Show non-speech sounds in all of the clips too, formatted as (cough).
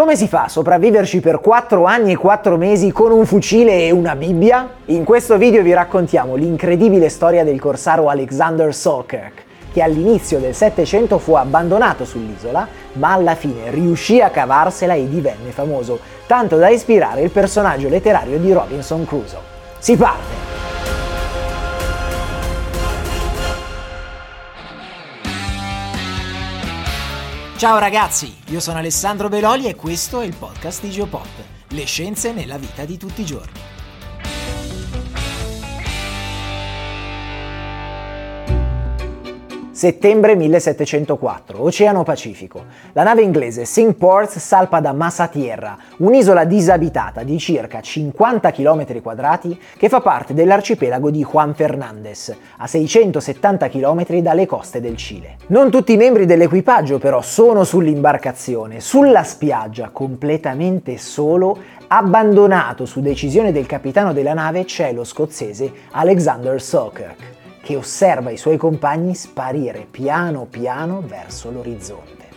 Come si fa a sopravviverci per 4 anni e 4 mesi con un fucile e una Bibbia? In questo video vi raccontiamo l'incredibile storia del corsaro Alexander Selkirk, che all'inizio del Settecento fu abbandonato sull'isola, ma alla fine riuscì a cavarsela e divenne famoso, tanto da ispirare il personaggio letterario di Robinson Crusoe. Si parte! Ciao ragazzi, io sono Alessandro Beloli e questo è il podcast di Geopop, le scienze nella vita di tutti i giorni. Settembre 1704, Oceano Pacifico. La nave inglese Cinque Ports salpa da Massa Tierra, un'isola disabitata di circa 50 km quadrati che fa parte dell'arcipelago di Juan Fernández, a 670 km dalle coste del Cile. Non tutti i membri dell'equipaggio però sono sull'imbarcazione, sulla spiaggia, completamente solo, abbandonato su decisione del capitano della nave c'è lo scozzese Alexander Selkirk che osserva i suoi compagni sparire piano piano verso l'orizzonte.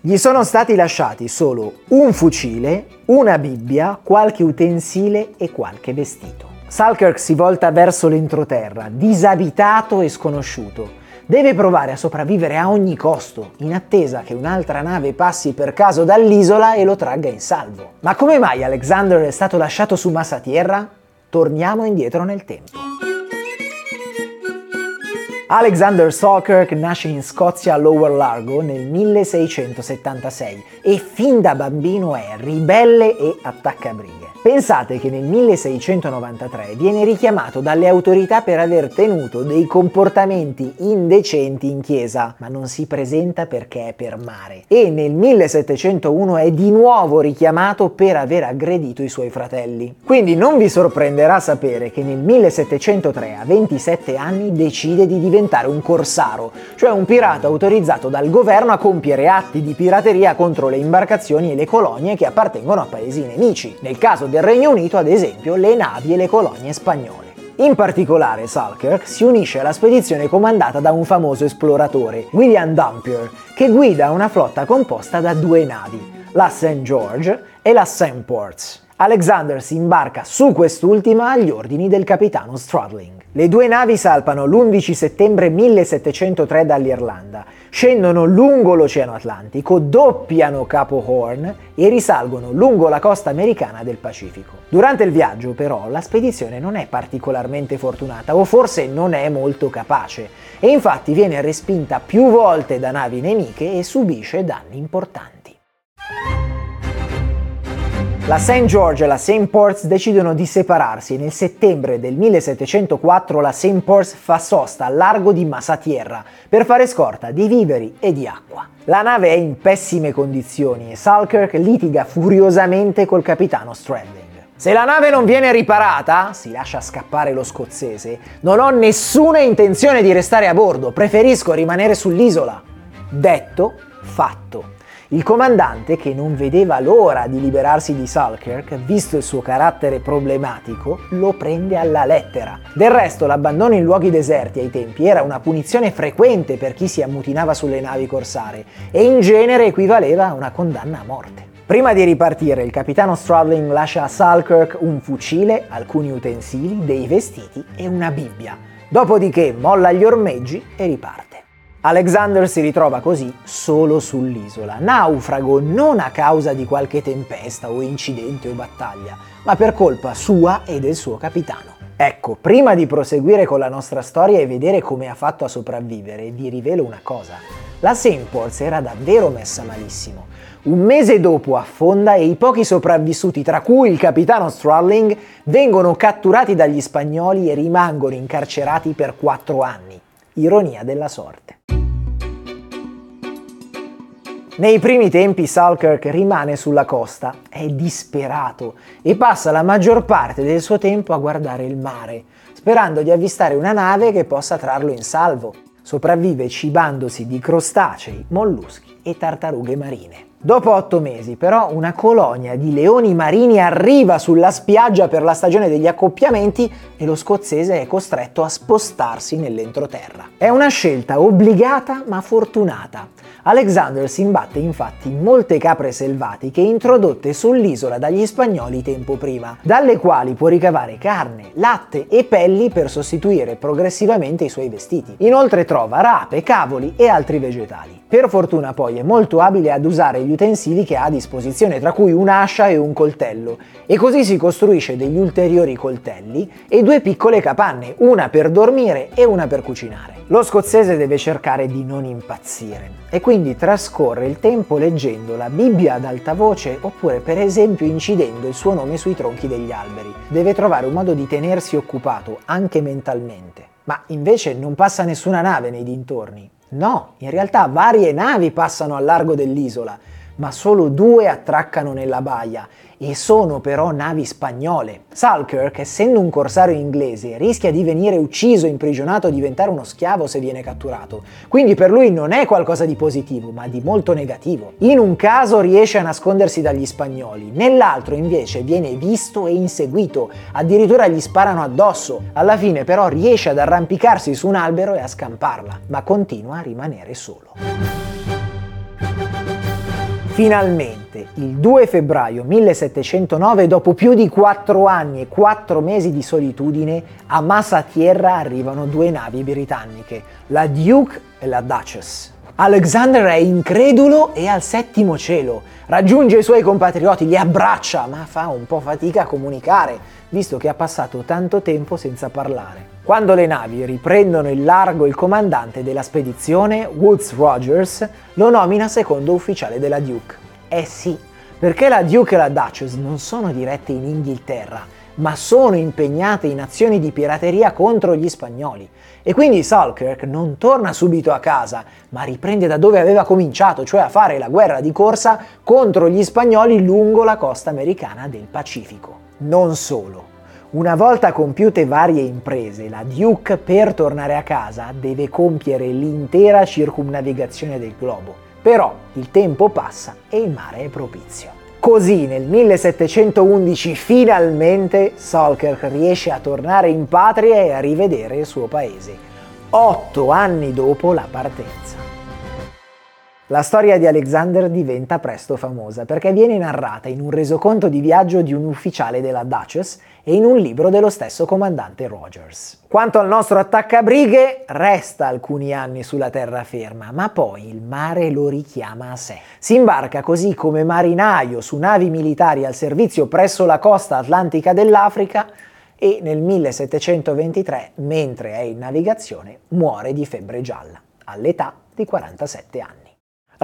Gli sono stati lasciati solo un fucile, una Bibbia, qualche utensile e qualche vestito. Salkirk si volta verso l'entroterra, disabitato e sconosciuto. Deve provare a sopravvivere a ogni costo, in attesa che un'altra nave passi per caso dall'isola e lo tragga in salvo. Ma come mai Alexander è stato lasciato su massa tierra? Torniamo indietro nel tempo. Alexander Selkirk nasce in Scozia a Lower Largo nel 1676 e fin da bambino è ribelle e attaccabrighe. Pensate che nel 1693 viene richiamato dalle autorità per aver tenuto dei comportamenti indecenti in chiesa, ma non si presenta perché è per mare. E nel 1701 è di nuovo richiamato per aver aggredito i suoi fratelli. Quindi non vi sorprenderà sapere che nel 1703, a 27 anni, decide di diventare un corsaro, cioè un pirata autorizzato dal governo a compiere atti di pirateria contro le imbarcazioni e le colonie che appartengono a paesi nemici. Nel caso del Regno Unito, ad esempio, le navi e le colonie spagnole. In particolare Selkirk si unisce alla spedizione comandata da un famoso esploratore, William Dampier, che guida una flotta composta da due navi, la St. George e la St. Ports. Alexander si imbarca su quest'ultima agli ordini del capitano Stradling. Le due navi salpano l'11 settembre 1703 dall'Irlanda, scendono lungo l'Oceano Atlantico, doppiano Capo Horn e risalgono lungo la costa americana del Pacifico. Durante il viaggio però la spedizione non è particolarmente fortunata o forse non è molto capace e infatti viene respinta più volte da navi nemiche e subisce danni importanti. La St. George e la St. Ports decidono di separarsi e nel settembre del 1704 la St. Ports fa sosta al largo di Massatierra per fare scorta di viveri e di acqua. La nave è in pessime condizioni e Salkirk litiga furiosamente col capitano Stranding. Se la nave non viene riparata, si lascia scappare lo scozzese, non ho nessuna intenzione di restare a bordo, preferisco rimanere sull'isola. Detto, fatto. Il comandante, che non vedeva l'ora di liberarsi di Salkirk, visto il suo carattere problematico, lo prende alla lettera. Del resto, l'abbandono in luoghi deserti ai tempi era una punizione frequente per chi si ammutinava sulle navi corsare e in genere equivaleva a una condanna a morte. Prima di ripartire, il capitano Stradling lascia a Salkirk un fucile, alcuni utensili, dei vestiti e una Bibbia. Dopodiché molla gli ormeggi e riparte. Alexander si ritrova così solo sull'isola, naufrago non a causa di qualche tempesta o incidente o battaglia, ma per colpa sua e del suo capitano. Ecco, prima di proseguire con la nostra storia e vedere come ha fatto a sopravvivere, vi rivelo una cosa. La St. Ports era davvero messa malissimo. Un mese dopo affonda e i pochi sopravvissuti, tra cui il capitano Stradling, vengono catturati dagli spagnoli e rimangono incarcerati per quattro anni. Ironia della sorte. Nei primi tempi Salkirk rimane sulla costa, è disperato e passa la maggior parte del suo tempo a guardare il mare, sperando di avvistare una nave che possa trarlo in salvo. Sopravvive cibandosi di crostacei, molluschi e tartarughe marine. Dopo otto mesi, però, una colonia di leoni marini arriva sulla spiaggia per la stagione degli accoppiamenti e lo scozzese è costretto a spostarsi nell'entroterra. È una scelta obbligata ma fortunata. Alexander si imbatte infatti in molte capre selvatiche introdotte sull'isola dagli spagnoli tempo prima, dalle quali può ricavare carne, latte e pelli per sostituire progressivamente i suoi vestiti. Inoltre trova rape, cavoli e altri vegetali. Per fortuna poi è molto abile ad usare gli utensili che ha a disposizione, tra cui un'ascia e un coltello, e così si costruisce degli ulteriori coltelli e due piccole capanne, una per dormire e una per cucinare. Lo scozzese deve cercare di non impazzire e quindi trascorre il tempo leggendo la Bibbia ad alta voce oppure per esempio incidendo il suo nome sui tronchi degli alberi. Deve trovare un modo di tenersi occupato anche mentalmente. Ma invece non passa nessuna nave nei dintorni. No, in realtà varie navi passano al largo dell'isola ma solo due attraccano nella baia e sono però navi spagnole. Salkirk, essendo un corsario inglese, rischia di venire ucciso, imprigionato, diventare uno schiavo se viene catturato. Quindi per lui non è qualcosa di positivo, ma di molto negativo. In un caso riesce a nascondersi dagli spagnoli, nell'altro invece viene visto e inseguito, addirittura gli sparano addosso. Alla fine però riesce ad arrampicarsi su un albero e a scamparla, ma continua a rimanere solo. Finalmente, il 2 febbraio 1709, dopo più di quattro anni e quattro mesi di solitudine, a Massa Tierra arrivano due navi britanniche, la Duke e la Duchess. Alexander è incredulo e al settimo cielo. Raggiunge i suoi compatrioti, li abbraccia, ma fa un po' fatica a comunicare, visto che ha passato tanto tempo senza parlare. Quando le navi riprendono il largo, il comandante della spedizione, Woods Rogers, lo nomina secondo ufficiale della Duke. Eh sì, perché la Duke e la Duchess non sono dirette in Inghilterra, ma sono impegnate in azioni di pirateria contro gli spagnoli. E quindi Salkirk non torna subito a casa, ma riprende da dove aveva cominciato, cioè a fare la guerra di corsa contro gli spagnoli lungo la costa americana del Pacifico. Non solo. Una volta compiute varie imprese, la Duke per tornare a casa deve compiere l'intera circumnavigazione del globo. Però il tempo passa e il mare è propizio. Così nel 1711 finalmente Salkirk riesce a tornare in patria e a rivedere il suo paese, otto anni dopo la partenza. La storia di Alexander diventa presto famosa perché viene narrata in un resoconto di viaggio di un ufficiale della Duchess e in un libro dello stesso comandante Rogers. Quanto al nostro attaccabrighe, resta alcuni anni sulla terraferma, ma poi il mare lo richiama a sé. Si imbarca così come marinaio su navi militari al servizio presso la costa atlantica dell'Africa e nel 1723, mentre è in navigazione, muore di febbre gialla, all'età di 47 anni.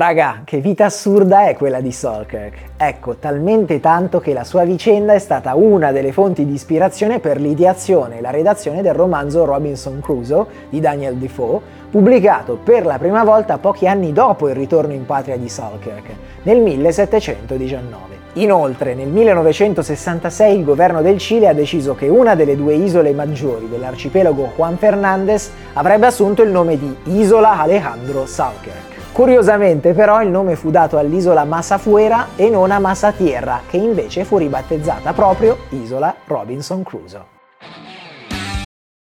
Raga, che vita assurda è quella di Salkirk. Ecco, talmente tanto che la sua vicenda è stata una delle fonti di ispirazione per l'ideazione e la redazione del romanzo Robinson Crusoe di Daniel Defoe, pubblicato per la prima volta pochi anni dopo il ritorno in patria di Salkirk, nel 1719. Inoltre, nel 1966 il governo del Cile ha deciso che una delle due isole maggiori dell'arcipelago Juan Fernández avrebbe assunto il nome di Isola Alejandro Salkirk. Curiosamente però il nome fu dato all'isola Masafuera e non a Masatierra, che invece fu ribattezzata proprio Isola Robinson Crusoe.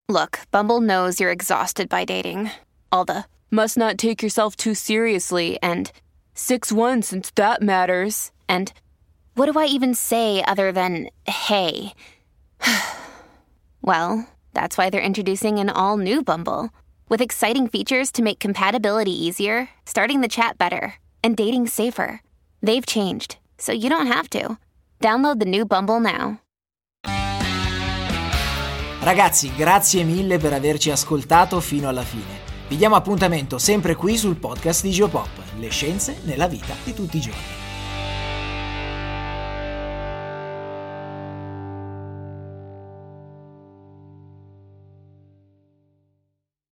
Look, Bumble knows you're exhausted by dating. All the must not take yourself too seriously and 6-1 since that matters. And what do I even say other than hey? (sighs) well, that's why they're introducing an all new Bumble. With exciting features to make compatibility easier, starting the chat better, and dating safer. They've changed, so you don't have to. Download the new Bumble now. Ragazzi, grazie mille per averci ascoltato fino alla fine. Vi diamo appuntamento sempre qui sul podcast di Geopop, le scienze nella vita di tutti i giorni.